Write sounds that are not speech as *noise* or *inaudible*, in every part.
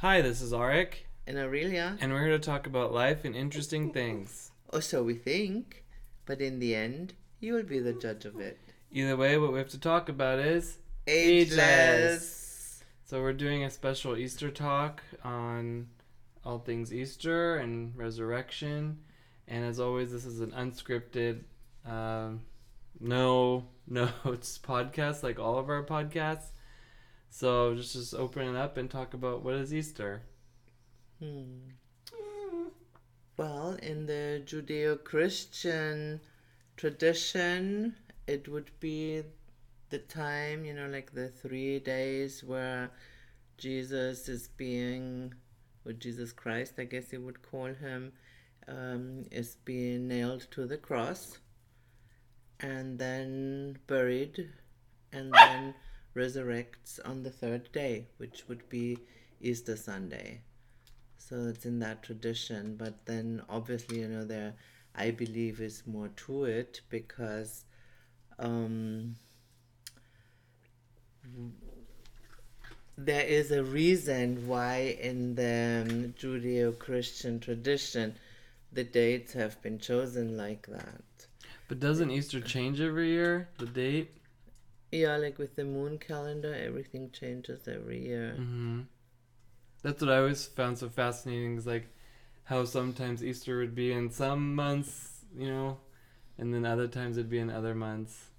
Hi, this is Arik, And Aurelia? and we're here to talk about life and interesting *laughs* things. Or so we think. But in the end, you will be the judge of it. Either way, what we have to talk about is Ageless. so we're doing a special Easter talk on all things Easter and resurrection. And as always, this is an unscripted, um, no *laughs* notes podcast like all of our podcasts. So just just open it up and talk about what is Easter. Hmm. Well, in the Judeo Christian tradition, it would be the time, you know, like the three days where Jesus is being, or Jesus Christ, I guess you would call him, um, is being nailed to the cross and then buried and then resurrects on the third day, which would be Easter Sunday. So it's in that tradition, but then obviously, you know, there I believe is more to it because um, there is a reason why in the Judeo Christian tradition the dates have been chosen like that. But doesn't Easter change every year? The date? Yeah, like with the moon calendar, everything changes every year. hmm That's what I always found so fascinating is like how sometimes Easter would be in some months, you know, and then other times it'd be in other months.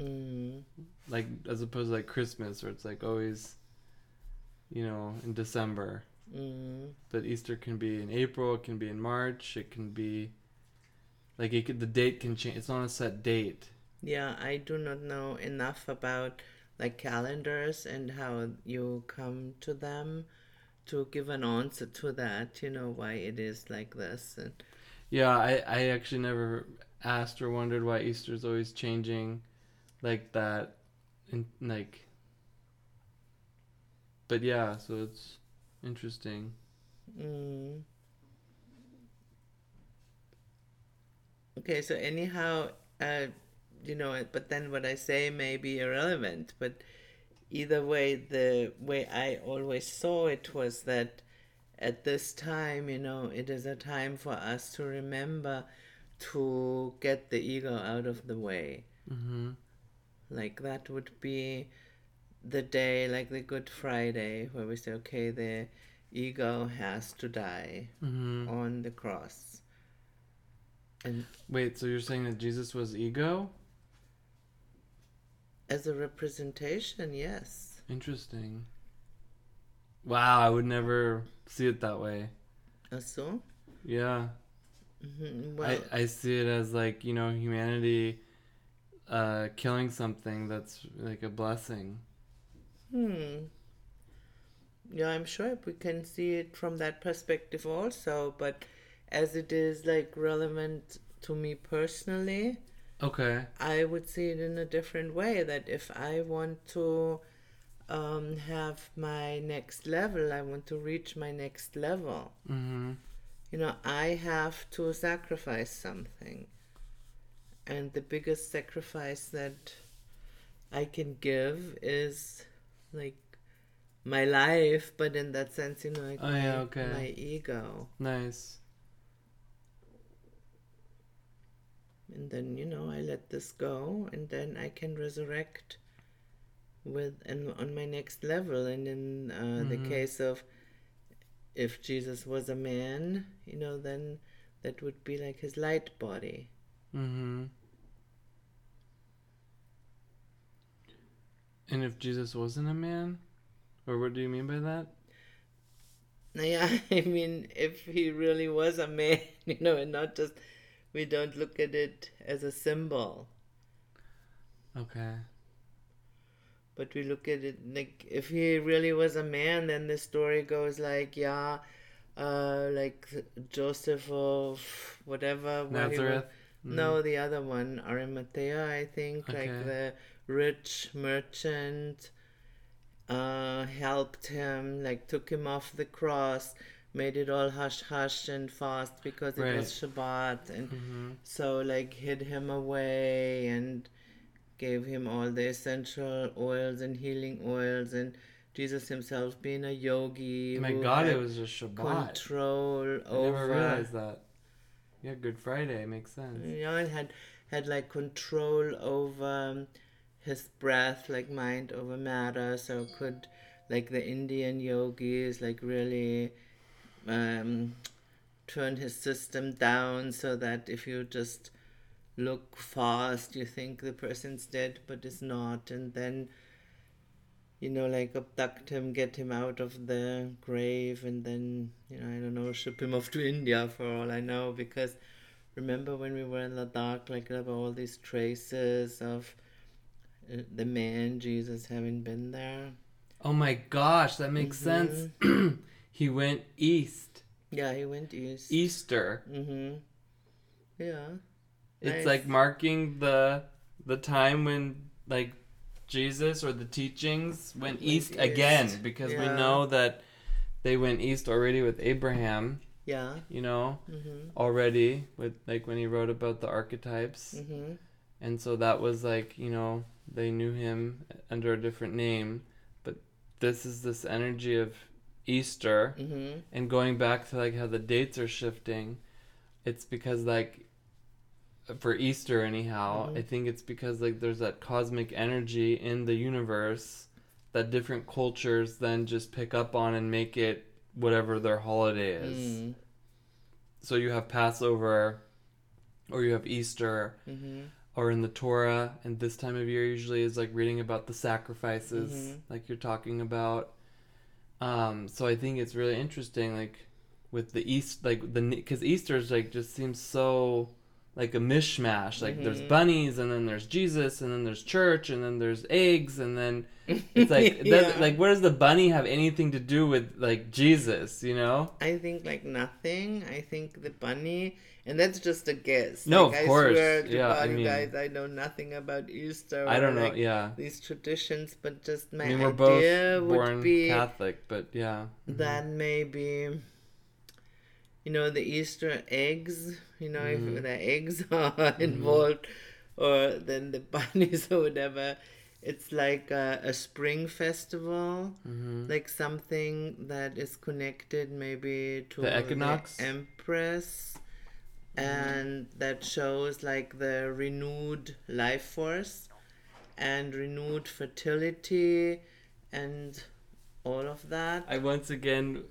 Mm. Like as opposed to like Christmas where it's like always, you know, in December. Mm. But Easter can be in April, it can be in March, it can be like it could, the date can change. It's not a set date. Yeah, I do not know enough about like calendars and how you come to them to give an answer to that, you know, why it is like this. And Yeah, I, I actually never asked or wondered why Easter's always changing like that and like but yeah, so it's interesting. mm. Okay, so anyhow, uh, you know, but then what I say may be irrelevant, but either way, the way I always saw it was that at this time, you know, it is a time for us to remember to get the ego out of the way. Mhm. Like that would be the day, like the Good Friday, where we say, okay, the ego has to die Mhm. on the cross. And Wait, so you're saying that Jesus was ego? As a representation, yes. Interesting. Wow, I would never see it that way. Also, Yeah. hmm well, I, I see it as like, you know, humanity uh killing something that's like a blessing. hmm. Yeah, I'm sure we can see it from that perspective also, but as it is like relevant to me personally, Okay. I would see it in a different way. That if I want to um, have my next level, I want to reach my next level. Mhm. You know, I have to sacrifice something. And the biggest sacrifice that I can give is like my life, but in that sense, you know, like Oh, my, yeah, okay. my ego. Nice. And then you know i let this go and then i can resurrect with and on my next level and in uh, the Mhm. case of if jesus was a man you know then that would be like his light body Mm-hmm. And if Jesus wasn't a man? Or what do you mean by that? *laughs* yeah i mean if he really was a man *laughs* you know and not just we don't look at it as a symbol Okay. But we look at it like if he really was a man, then the story goes like, yeah, uh, like Joseph of whatever. Nazareth? Mm. No, the other one, Arimathea, I think, like the rich merchant, uh, helped him, like took him off the cross, made it all hush hush and fast because it was Shabbat, and hmm so like hid him away and gave him all the essential oils and healing oils and Jesus himself being a yogi. My God, it was just Shabbat. control I never realized that. Yeah, Good Friday makes sense. Yeah, and had had like control over um, his breath, like mind over matter. So could like the Indian yogis like really um, turn his system down so that if you just look fast, you think the person's dead, but is not, and then you know, like abduct him, get him out of the grave, and then, you know, I don't know, ship him off to India for all I know. Because remember when we were in Ladakh, like there were all these traces of uh, the man Jesus having been there. Oh my gosh, that makes sense. *clears throat* he went east. Yeah, he went east. Easter. Mm-hmm. Yeah. It's Nice. like marking the the time when like Jesus or the teachings went, Went east, east. again because we know that they went east already with Abraham, Yeah. you know, Mm-hmm. already with like when he wrote about the archetypes. Mm-hmm. And so that was like, you know, they knew him under a different name, but this is this energy of Easter Mm-hmm. and going back to like how the dates are shifting it's because like for easter anyhow Mhm. i think it's because like there's that cosmic energy in the universe that different cultures then just pick up on and make it whatever their holiday is Mm. so you have passover or you have easter Mm-hmm. or in the torah and this time of year usually is like reading about the sacrifices Mhm. like you're talking about um so i think it's really interesting like with the east like the because easter's like just seems so like a mishmash like there's Mhm. bunnies and then there's jesus and then there's church and then there's eggs and then it's like *laughs* Yeah. doesn't- like where does the bunny have anything to do with like jesus you know I think like nothing. I think the bunny, and that's just a guess. No, like, of course. I swear to Yeah, God, I you mean- guys, I know nothing about Easter. i don't know yeah These traditions, but just my i mean we're both idea would born be catholic but yeah Mhm. that maybe, you know, the Easter eggs. You know, Mhm. if the eggs *laughs* are involved, or then the bunnies *laughs* or whatever. It's like a, a spring festival. Mhm. like something that is connected maybe to The equinox? empress and that shows like the renewed life force and renewed fertility and all of that I once again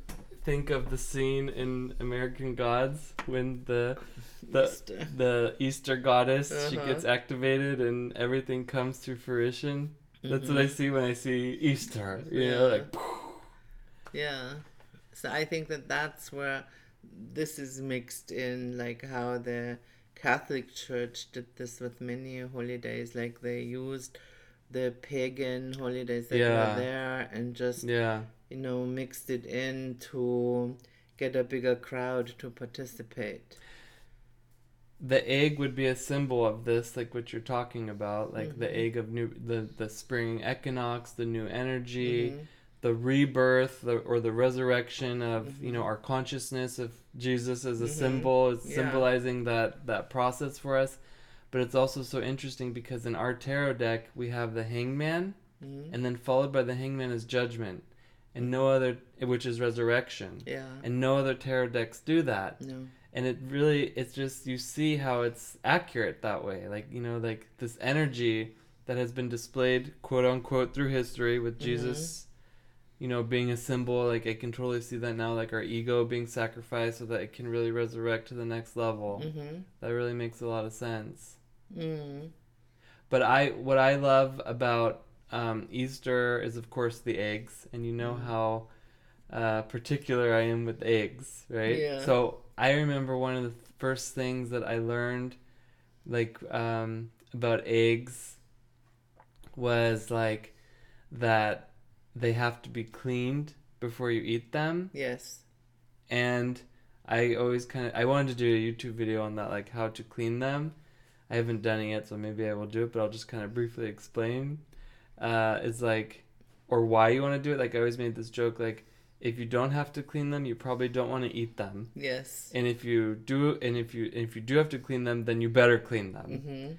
think of the scene in American Gods when the *laughs* the Easter. the Easter goddess she Uh-huh. gets activated and everything comes to fruition. That's what I see when I see Easter. You know, Yeah. like yeah so i think that that's where this is mixed in like how the catholic church did this with many holidays like they used the pagan holidays that Yeah. were there and just yeah, you know mixed it in to get a bigger crowd to participate the egg would be a symbol of this, like what you're talking about, like the Mhm. egg of new the the spring equinox, the new energy. Mhm. the rebirth the, or the resurrection of you know our consciousness of Jesus as a Mhm. symbol it's Yeah. symbolizing that that process for us but it's also so interesting because in our tarot deck we have the hangman Mhm. and then followed by the hangman is judgment and no other which is resurrection. Yeah. And no other tarot decks do that. No. And it really it's just you see how it's accurate that way. Like you know like this energy that has been displayed quote unquote through history with Mhm. jesus you know being a symbol like i can totally see that now like our ego being sacrificed so that it can really resurrect to the next level. Mm-hmm. that really makes a lot of sense. Mm. but i what i love about um, easter is of course the eggs and you know Mhm. how uh, particular i am with eggs right Yeah. so i remember one of the first things that i learned like um, about eggs was like that they have to be cleaned before you eat them yes and I always kind of I wanted to do a YouTube video on that, like how to clean them. I haven't done it yet, so maybe I will do it, but I'll just kind of briefly explain. Uh, it's like, or why you want to do it. Like I always made this joke, like if you don't have to clean them, you probably don't want to eat them, yes and if you do, and if you and if you do have to clean them, then you better clean them. mm-hmm.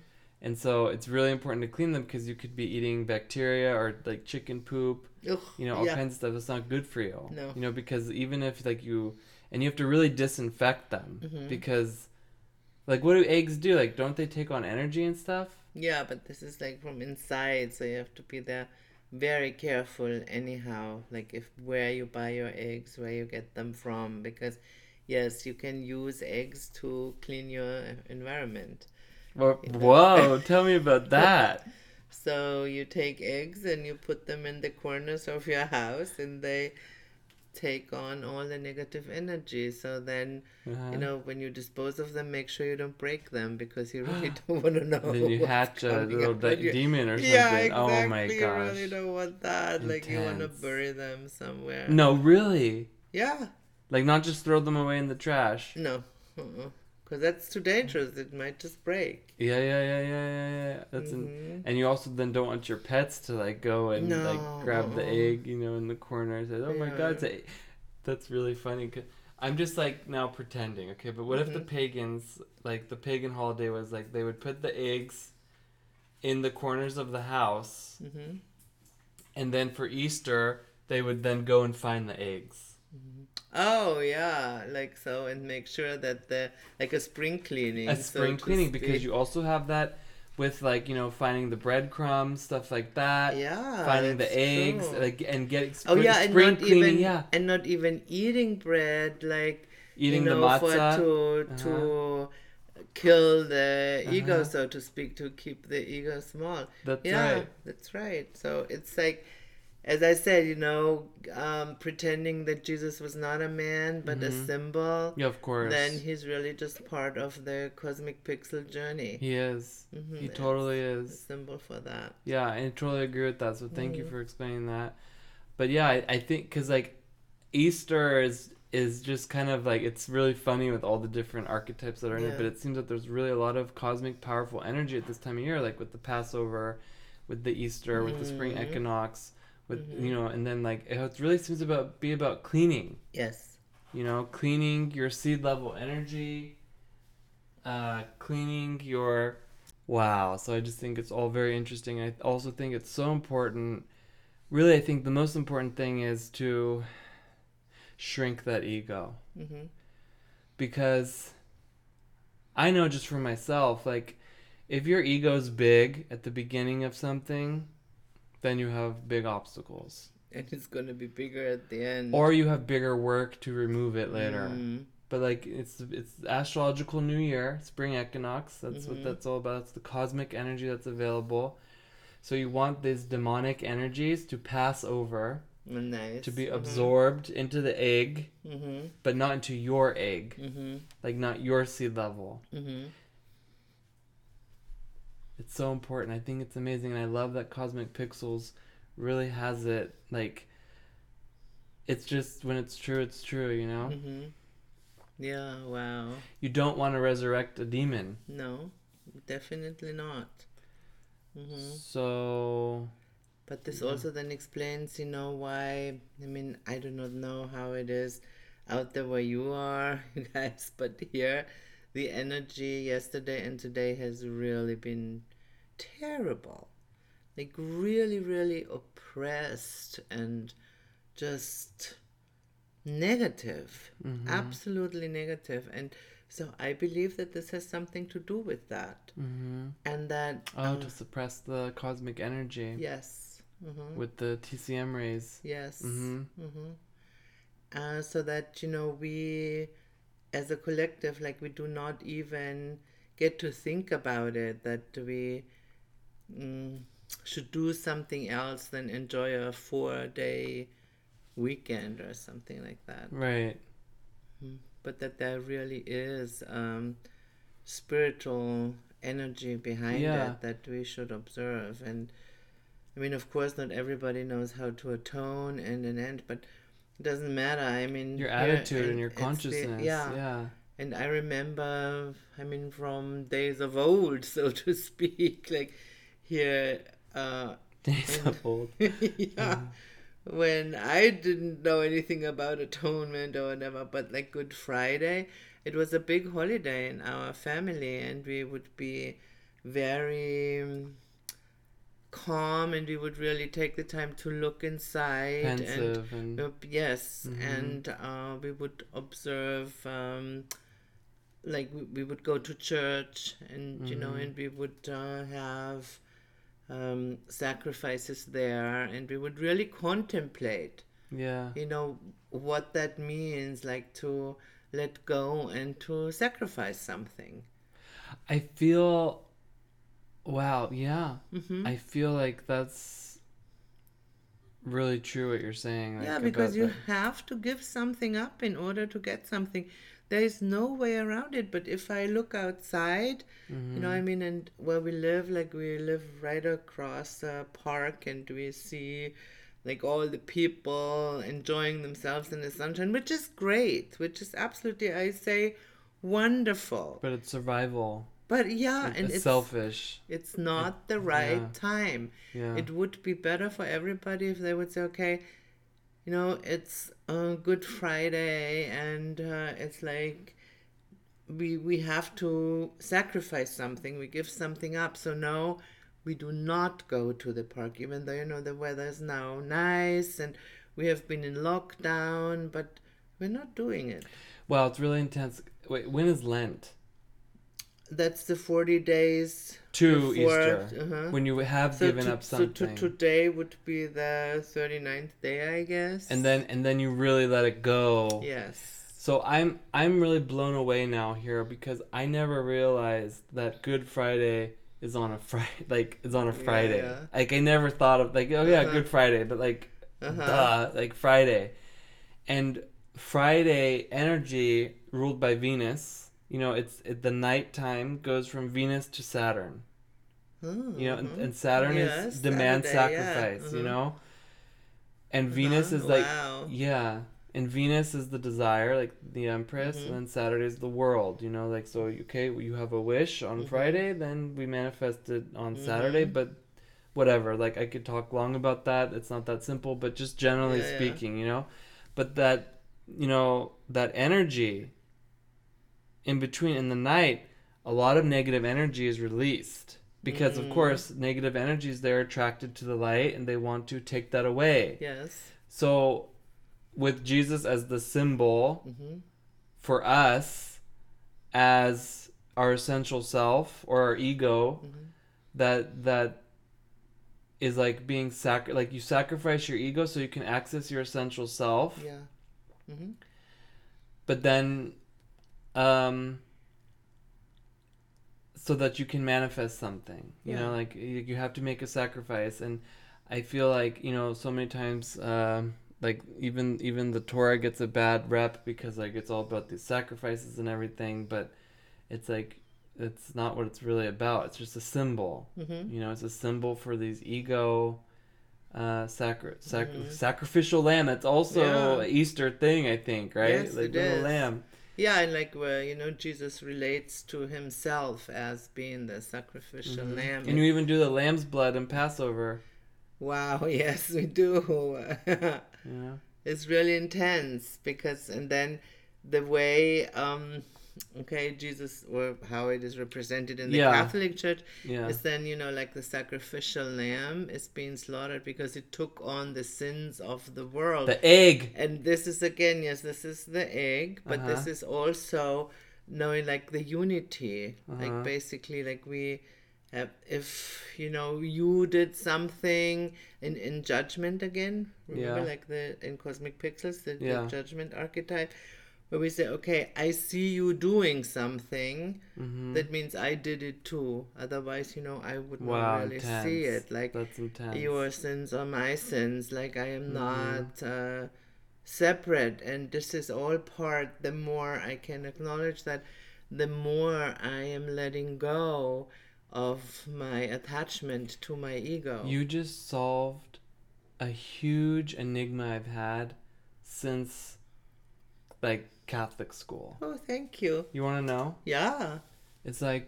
And so it's really important to clean them because you could be eating bacteria or like chicken poop, Ugh, you know, all yeah. kinds of stuff. It's not good for you. No. You know, because even if like you, and you have to really disinfect them Mhm. because, like, what do eggs do? Like, don't they take on energy and stuff? Yeah, but this is like from inside, so you have to be there very careful anyhow. Like if where you buy your eggs, where you get them from, because yes, you can use eggs to clean your environment. Whoa, Yeah. *laughs* whoa tell me about that. So you take eggs and you put them in the corners of your house, and they take on all the negative energy. So then, Uh-huh. you know, when you dispose of them, make sure you don't break them because you really *gasps* don't want to know. then you hatch a little de- demon or something. Yeah, exactly. Oh my You gosh. really don't want that. Like you want to bury them somewhere. No, really? Yeah. Like, not just throw them away in the trash. No. Because that's too dangerous. It might just break. Yeah, yeah, yeah, yeah, yeah, yeah. That's an, Mhm. and you also then don't want your pets to like go and No. like grab the egg, you know, in the corner and say, "Oh my god, a-" that's really funny. I'm just like now pretending, okay? But what if the Mhm. pagans, like the pagan holiday, was like they would put the eggs in the corners of the house, hmm and then for Easter they would then go and find the eggs. Oh yeah, like so, and make sure that the like a spring cleaning. A spring to cleaning because you also have that with like you know finding the breadcrumbs, stuff like that. yeah finding the eggs true. like and getting oh spring, yeah, and spring not cleaning, even yeah, and not even eating bread like eating you know, the matzah. for to to kill the ego, Uh-huh. so to speak, to keep the ego small. That's yeah, right. that's right. So it's like, as I said, you know, um, pretending that Jesus was not a man but a Mhm. symbol. Yeah, of course. Then he's really just part of the cosmic pixel journey. he is. Mhm, He totally a is. symbol for that. Yeah, I totally agree with that. So thank you Mhm. for explaining that. But yeah, I, I think because like Easter is is just kind of like it's really funny with all the different archetypes that are in it. But it seems that there's really a lot of cosmic powerful energy at this time of year, like with the Passover, with the Easter, with the spring Mhm. equinox, with Mhm. you know, and then like it really seems about be about cleaning. Yes. you know cleaning your seed level energy uh cleaning your wow so i just think it's all very interesting i also think it's so important really i think the most important thing is to shrink that ego hmm because i know just for myself like if your ego's big at the beginning of something then you have big obstacles And it's gonna be bigger at the end. or you have bigger work to remove it later Mm. But like it's it's astrological new year, spring equinox. That's what Mhm. that's all about. It's the cosmic energy that's available. So you want these demonic energies to pass over, Nice. to be Mhm. absorbed into the egg, Mhm. but not into your egg, Mhm. like not your seed level. It's so important. I think it's amazing, and I love that Cosmic Pixels really has it. Like, it's just when it's true, it's true. You know, Mhm. Yeah. Wow. you don't want to resurrect a demon. No, definitely not. hmm So But this Yeah. also then explains, you know, why. I mean, I do not know how it is out there where you are, *laughs* you guys, but here, the energy yesterday and today has really been terrible. Like, really, really oppressed and just negative. mhm. Absolutely negative. And so I believe that this has something to do with that. Mhm. And that. Oh, uh, to suppress the cosmic energy yes. hmm with the TCM rays. Yes. Mhm. hmm Uh, so that you know we, as a collective, like we do not even get to think about it. That we mm, should do something else than enjoy a four-day weekend or something like that. Right. But that there really is um, spiritual energy behind Yeah. it that we should observe. And I mean, of course, not everybody knows how to atone and an end, but it doesn't matter. I mean, Your attitude and your it's the- consciousness. yeah. Yeah. And I remember, I mean, from days of old, *laughs* so to speak, like here, uh, Days And- of old. *laughs* yeah, when I didn't know anything about atonement or whatever, but like Good Friday, it was a big holiday in our family, and we would be very calm and we would really take the time to look inside and Pensive and, uh, yes Mhm. and uh, we would observe um, like we, we would go to church and you know Mhm. and we would uh, have um, sacrifices there and we would really contemplate yeah. you know what that means like to let go and to sacrifice something I feel wow, yeah. hmm I feel like that's really true what you're saying. Like, yeah because you the- have to give something up in order to get something there is no way around it but if i look outside you know i mean and where we live like we live right across a park and we see like all the people enjoying themselves in the sunshine which is great which is absolutely i say wonderful but it's survival. But yeah and it's it's selfish. it's not the right yeah. time Yeah. it would be better for everybody if they would say okay you know it's uh, good friday and uh, it's like we we have to sacrifice something we give something up so no we do not go to the park even though you know the weather is now nice and we have been in lockdown but we're not doing it Well, it's really intense. Wait, when is Lent? That's the 40 days To before- Easter. uh-huh. When you have so given to- up so something. to, today would be the 39th day i guess and then and then you really let it go. yes So I'm I'm really blown away now here because I never realized that Good Friday is on a Friday *laughs* like is on a Yeah, Friday. yeah. Like I never thought of like oh yeah Uh-huh. Good Friday but like Uh-huh. duh like Friday, and Friday energy ruled by Venus. You know it's it, the nighttime goes from Venus to Saturn. You know and, uh-huh. and Saturn is demand Saturday, yeah, sacrifice. You know, and Venus Uh-huh, is like wow. yeah, and Venus is the desire, like the Empress, Mhm. and then Saturday is the world. You know, like so. Okay, you have a wish on Mhm. Friday, then we manifest it on Saturday. Mhm. But whatever, like I could talk long about that. It's not that simple, but just generally yeah. speaking, you know, but that you know that energy in between in the night, a lot of negative energy is released. Because of Mhm. course, negative energies they're attracted to the light and they want to take that away. yes So, with Jesus as the symbol hmm for us as our essential self or our ego, Mhm. that that is like being sac like you sacrifice your ego so you can access your essential self, yeah Mm-hmm. but then um so that you can manifest something. You know, like you, you have to make a sacrifice and I feel like, you know, so many times um like even even the Torah gets a bad rep because like it's all about these sacrifices and everything, but it's like it's not what it's really about. It's just a symbol. hmm You know, it's a symbol for these ego uh sacri- sac- Mhm. sacrificial lamb. That's also Yeah. Easter thing, I think, right? Yes, like it little is. lamb. Yeah and like where you know jesus relates to himself as being the sacrificial Mhm. lamb And you even do the lamb's blood in Passover. wow *laughs* yes we do know? *laughs* it's really intense because and then the way um okay jesus or how it is represented in the Yeah. catholic church Yeah. is then you know like the sacrificial lamb is being slaughtered because it took on the sins of the world The egg. and this is again yes this is the egg but this Uh-huh. is also knowing like the unity Uh-huh. like basically like we have, if you know you did something in in judgment again remember Yeah. like the in cosmic pixels the, Yeah. the judgment archetype where we say okay i see you doing something. Hmm that means i did it too. Otherwise you know i would Wow, not really intense. see it. Like your sins are my sins. Like i am Mhm. not uh, separate. And this is all part the more i can acknowledge that the more i am letting go of my attachment to my ego. You just solved a huge enigma I've had since like Catholic school. oh thank you You want to know? yeah It's like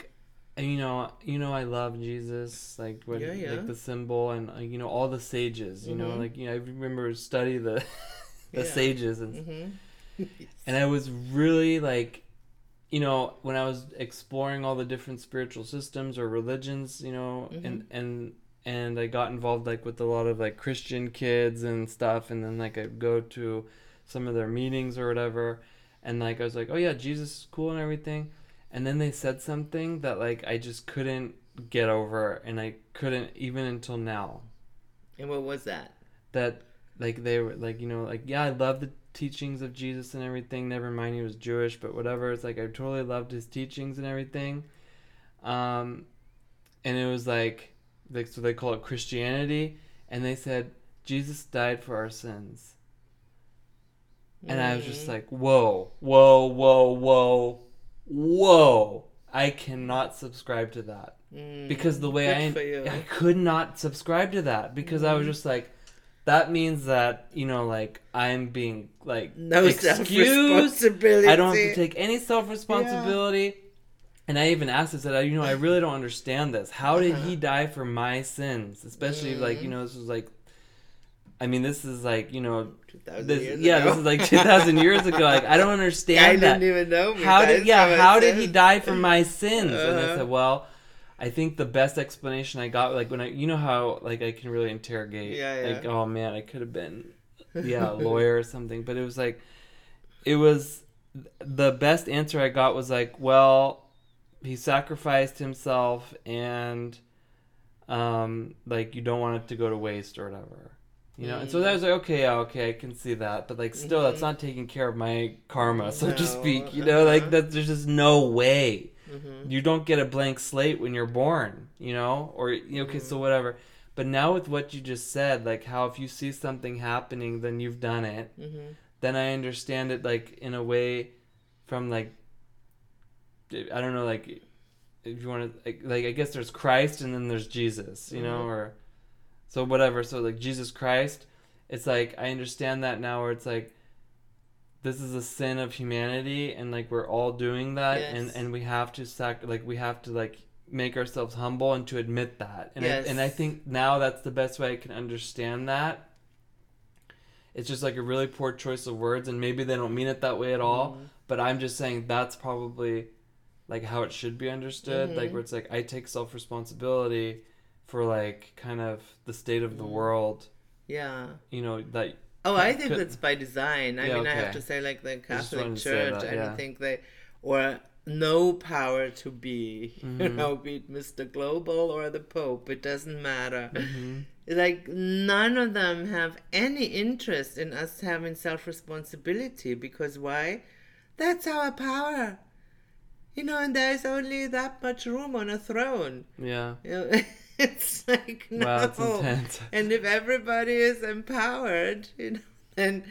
you know, you know I love Jesus, like what Yeah, yeah. like the symbol and uh, you know all the sages, you know, Mhm. like you know I remember study the *laughs* the Yeah. sages and mm-hmm. *laughs* and I was really like you know, when I was exploring all the different spiritual systems or religions, you know, Mhm. and and and I got involved like with a lot of like Christian kids and stuff, and then like I'd go to some of their meetings or whatever, and like I was like, oh yeah, Jesus is cool and everything, and then they said something that like I just couldn't get over, and I couldn't even until now And what was that? that like they were like you know like yeah I love the teachings of Jesus and everything. Never mind he was Jewish, but whatever. It's like I totally loved his teachings and everything. Um, and it was like like so they call it Christianity, and they said Jesus died for our sins, and I was just Mhm. like whoa whoa whoa whoa whoa. I cannot subscribe to that Mm, because the way I. I could not subscribe to that because I was Mhm. just like that means that you know like I'm being like no self responsibility. I don't have to take any self responsibility. And I even asked, I said, you know, I really don't understand this. How did he Uh-huh. die for my sins? Especially like, you Mhm. know, this was like, I mean, this is like, you know, 2000 this, years yeah, ago. this is like 2,000 years ago. Like, I don't *laughs* I understand that didn't even know. how did yeah I how did he die for my sins and i Uh-huh. said well i think the best explanation i got like when i you know how like i can really interrogate Yeah, yeah. like oh man i could have been *laughs* yeah a lawyer or something but it was like it was the best answer i got was like well he sacrificed himself and um like you don't want it to go to waste or whatever you know and so that was like okay yeah okay i can see that but like still that's Mhm. not taking care of my karma so to speak you know like uh-huh. that there's just no way Mhm. you don't get a blank slate when you're born you know or you know, okay so Mhm. whatever but now with what you just said like how if you see something happening then you've done it Mhm. then i understand it like in a way from like i don't know like if you want to like, like i guess there's christ and then there's jesus you know Mhm. or so whatever so like jesus christ it's like i understand that now where it's like this is a sin of humanity and like we're all doing that and Yes. and we have to sac like we have to like make ourselves humble and to admit that and Yes. I, and I think now that's the best way I can understand that it's just like a really poor choice of words and maybe they don't mean it that way at all Mhm. but I'm just saying that's probably like how it should be understood like Mhm. where it's like I take self responsibility for like kind of the state of the Mhm. world Yeah. you know that Oh, I think Could- that's by design. I Yeah, mean, I have to say, like the Catholic Church, that, I yeah. don't think they, or no power to be, *laughs* you Mhm. know, be it Mr. Global or the Pope. It doesn't matter. Mhm. Like none of them have any interest in us having self responsibility because why? That's our power. You know, and there's only that much room on a throne. yeah You know, *laughs* *laughs* it's like no. wow it's intense And if everybody is empowered, you know, then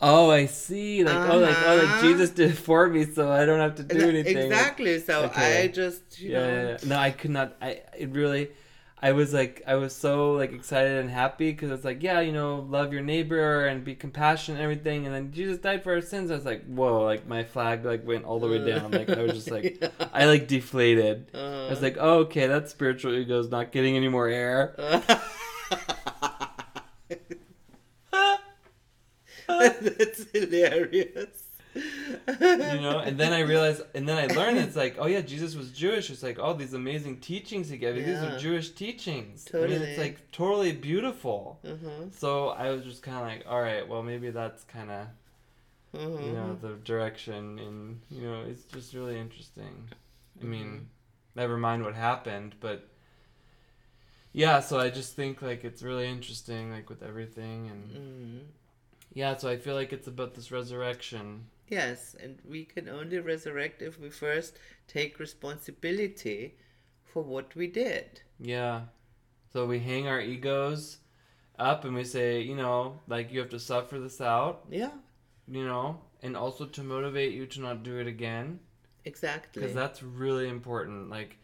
Oh, I see. Like oh, like oh, like Uh-huh. Jesus did it for me, so I don't have to do anything. exactly. So Okay. I just, you Yeah, know, yeah, yeah. No, I could not. I it really. I was like, I was so like excited and happy because it's like, yeah, you know, love your neighbor and be compassionate and everything. And then Jesus died for our sins. I was like, whoa, like my flag like went all the way down. Like I was just *laughs* like, Yeah. I like deflated. Uh, I was like, oh, okay, that spiritual ego is not getting any more air. *laughs* That's hilarious. You know? And then i realized and then i learned it's like oh yeah jesus was jewish. It's like oh these amazing teachings he gave these are jewish teachings. I mean Totally. it's like totally beautiful. Uh-huh. so i was just kind of like all right well maybe that's kind of Uh-huh. you know the direction and you know it's just really interesting. I mean never mind what happened but yeah so i just think like it's really interesting like with everything and Mm. yeah so i feel like it's about this resurrection Yes, and we can only resurrect if we first take responsibility for what we did. Yeah. So we hang our egos up and we say, you know, like you have to suffer this out, Yeah, you know, and also to motivate you to not do it again exactly. because that's really important. Like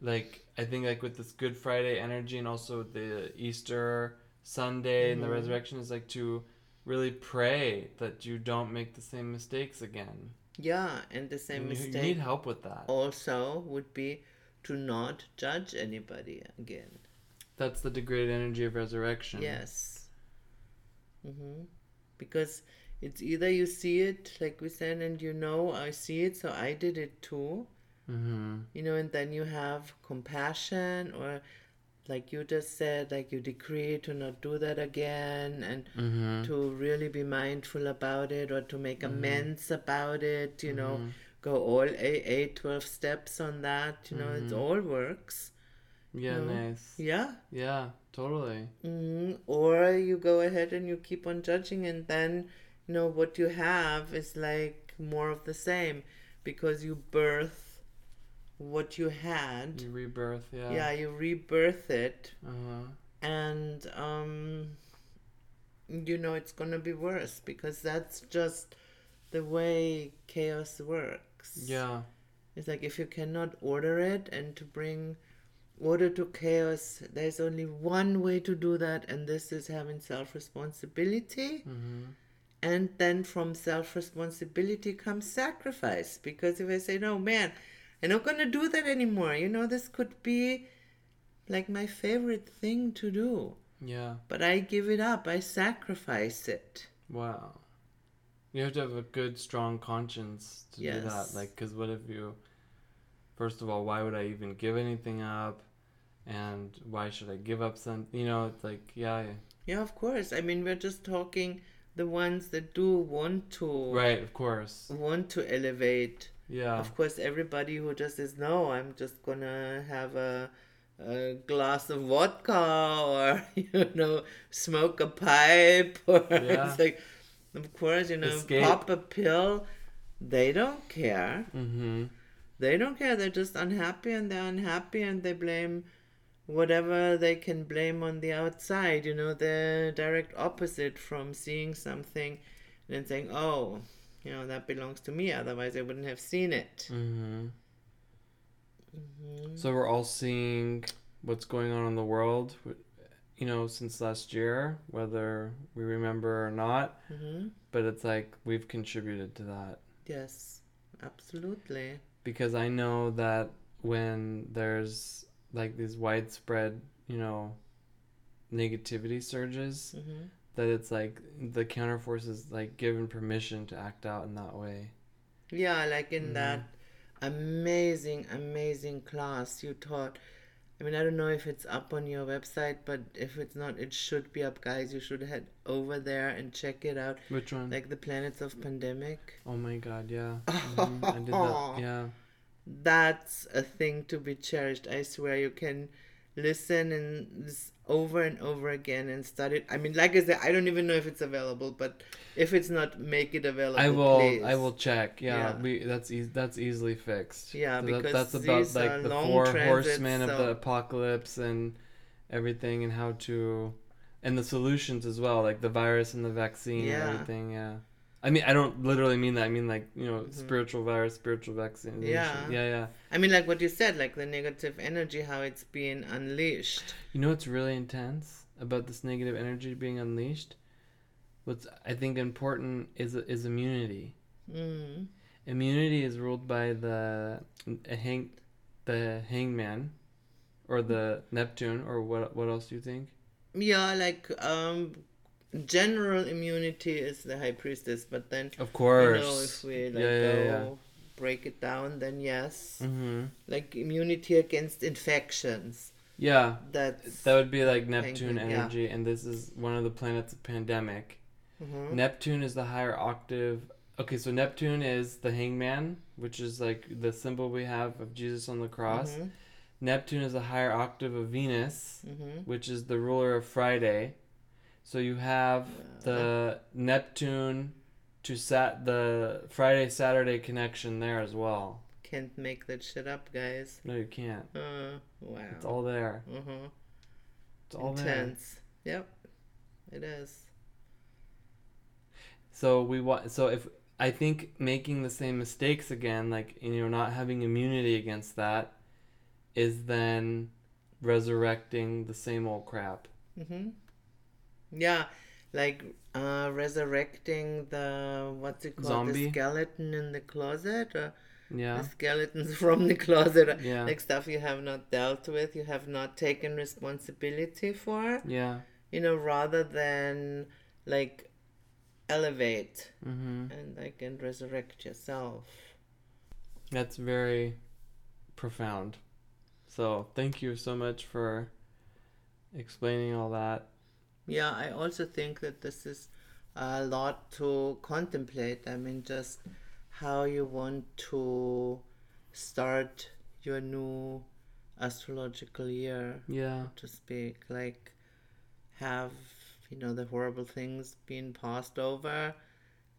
like I think like with this Good Friday energy and also the Easter Sunday and the Mhm. resurrection is like to really pray that you don't make the same mistakes again. yeah, and the same And you, you need help with that. also would be to not judge anybody again. That's the degraded energy of resurrection. Yes. hmm Because it's either you see it, like we said, and you know, I see it, so I did it too. Mm-hmm. You know, and then you have compassion, or like you just said, like you decree to not do that again, and Mm-hmm. to really be mindful about it, or to make amends about it. You know, Mhm. go all eight, eight, 12 steps on that. You know, it Mhm. all works. Yeah, nice. Yeah. Yeah, totally. hmm Or you go ahead and you keep on judging, and then you know what you have is like more of the same because you birth what you had. You rebirth, yeah. Yeah, you rebirth it, Uh-huh. and um, you know it's gonna be worse because that's just the way chaos works. Yeah. It's like if you cannot order it and to bring order to chaos, there's only one way to do that, and this is having self responsibility. Mm-hmm. And then from self responsibility comes sacrifice. Because if I say, no, man, I'm not going to do that anymore, you know, this could be like my favorite thing to do. Yeah. But I give it up, I sacrifice it. Wow. You have to have a good, strong conscience to do that. Like, because what if you, first of all, why would I even give anything up? And why should I give up something? You know, it's like, yeah. yeah. Yeah, of course. I mean, we're just talking the ones that do want to Right, of course. want to elevate Yeah. Of course, everybody who just says no, I'm just gonna have a, a glass of vodka or *laughs* you know smoke a pipe or *laughs* Yeah. it's like, of course, you know, Escape. pop a pill. They don't care. Mm-hmm. They don't care. They're just unhappy and they're unhappy and they blame whatever they can blame on the outside. You know, the direct opposite from seeing something and saying, oh, you know, that belongs to me. Otherwise, I wouldn't have seen it. Mm-hmm. Mhm. So we're all seeing what's going on in the world, you know, since last year, whether we remember or not. Mhm. But it's like we've contributed to that. Yes, absolutely. because I know that when there's like these widespread, you know, negativity surges, hmm that it's like the counterforce is like given permission to act out in that way. Yeah, like in Mhm. that amazing, amazing class you taught. I mean, I don't know if it's up on your website, but if it's not, it should be up, guys. You should head over there and check it out. Which one? Like the planets of pandemic. oh my god, yeah. *laughs* Mhm, I did that. Yeah. That's a thing to be cherished. I swear you can listen and over and over again and study it. I mean, like I said, I don't even know if it's available, but if it's not, make it available. I will please. I will check. Yeah, Yeah. we that's e- that's easily fixed. Yeah, So that- because that's about like the four transits, horsemen of the apocalypse and everything and how to and the solutions as well, like the virus and the vaccine Yeah. and everything, yeah. I mean I don't literally mean that. I mean like, you know, Mhm. spiritual virus, spiritual vaccine. Yeah. Yeah, yeah. I mean, like what you said, like the negative energy, how it's being unleashed. You know what's really intense about this negative energy being unleashed? What's I think important is is immunity. Mm. Immunity is ruled by the a hang, the hangman, or the Neptune, or what? What else do you think? Yeah, like um, general immunity is the high priestess, but then Of you course. know if we like Yeah, go yeah. break it down, then yes, Mm-hmm. like immunity against infections. Yeah, That's that would be like Neptune Penguin, energy, and this is one of the planets of pandemic. Mhm. Neptune is the higher octave. Okay, so Neptune is the hangman, which is like the symbol we have of Jesus on the cross. Mhm. Neptune is a higher octave of Venus, Mhm. which is the ruler of Friday. So you have the Neptune to sat the Friday Saturday connection there as well. Can't make that shit up, guys. No, you can't. Uh, wow. It's all there. uh-huh. It's all there. Intense. Yep, it is. So we want. So if I think making the same mistakes again, like you know, not having immunity against that, is then resurrecting the same old crap. Mm-hmm. Yeah, like uh, resurrecting the what's it called? Zombie? The skeleton in the closet, or Yeah. the skeletons *laughs* from the closet, Yeah. like stuff you have not dealt with, you have not taken responsibility for. Yeah. You know, rather than like elevate Mm-hmm. and like and resurrect yourself. That's very profound. So thank you so much for explaining all that. Yeah, I also think that this is a lot to contemplate. I mean, just how you want to start your new astrological year, Yeah. to speak. Like, have, you know, the horrible things being passed over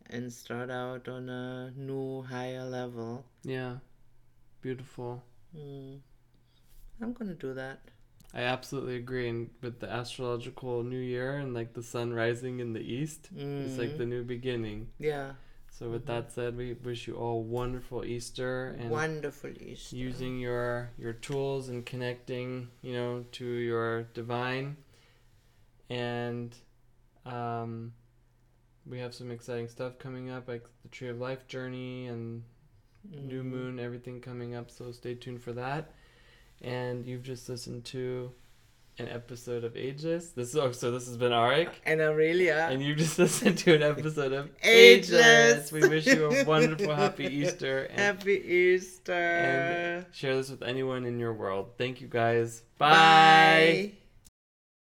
and start out on a new, higher level. Yeah. Beautiful. Mm. I'm gonna do that. I absolutely agree. And with the astrological new year and like the sun rising in the east, it's like Mm. the new beginning. Yeah, So with that said, we wish you all wonderful Easter and wonderful Easter. using your your tools and connecting, you know, to your divine. And um, we have some exciting stuff coming up, like the Tree of Life journey and new Mm. moon, everything coming up. So stay tuned for that. And you've just listened to an episode of Ageless. This oh, so this has been Arik. And Aurelia. And you've just *laughs* listened to an episode of *laughs* Ageless. We wish you a *laughs* wonderful, happy Easter, and Happy Easter. and share this with anyone in your world. Thank you guys. Bye. Bye.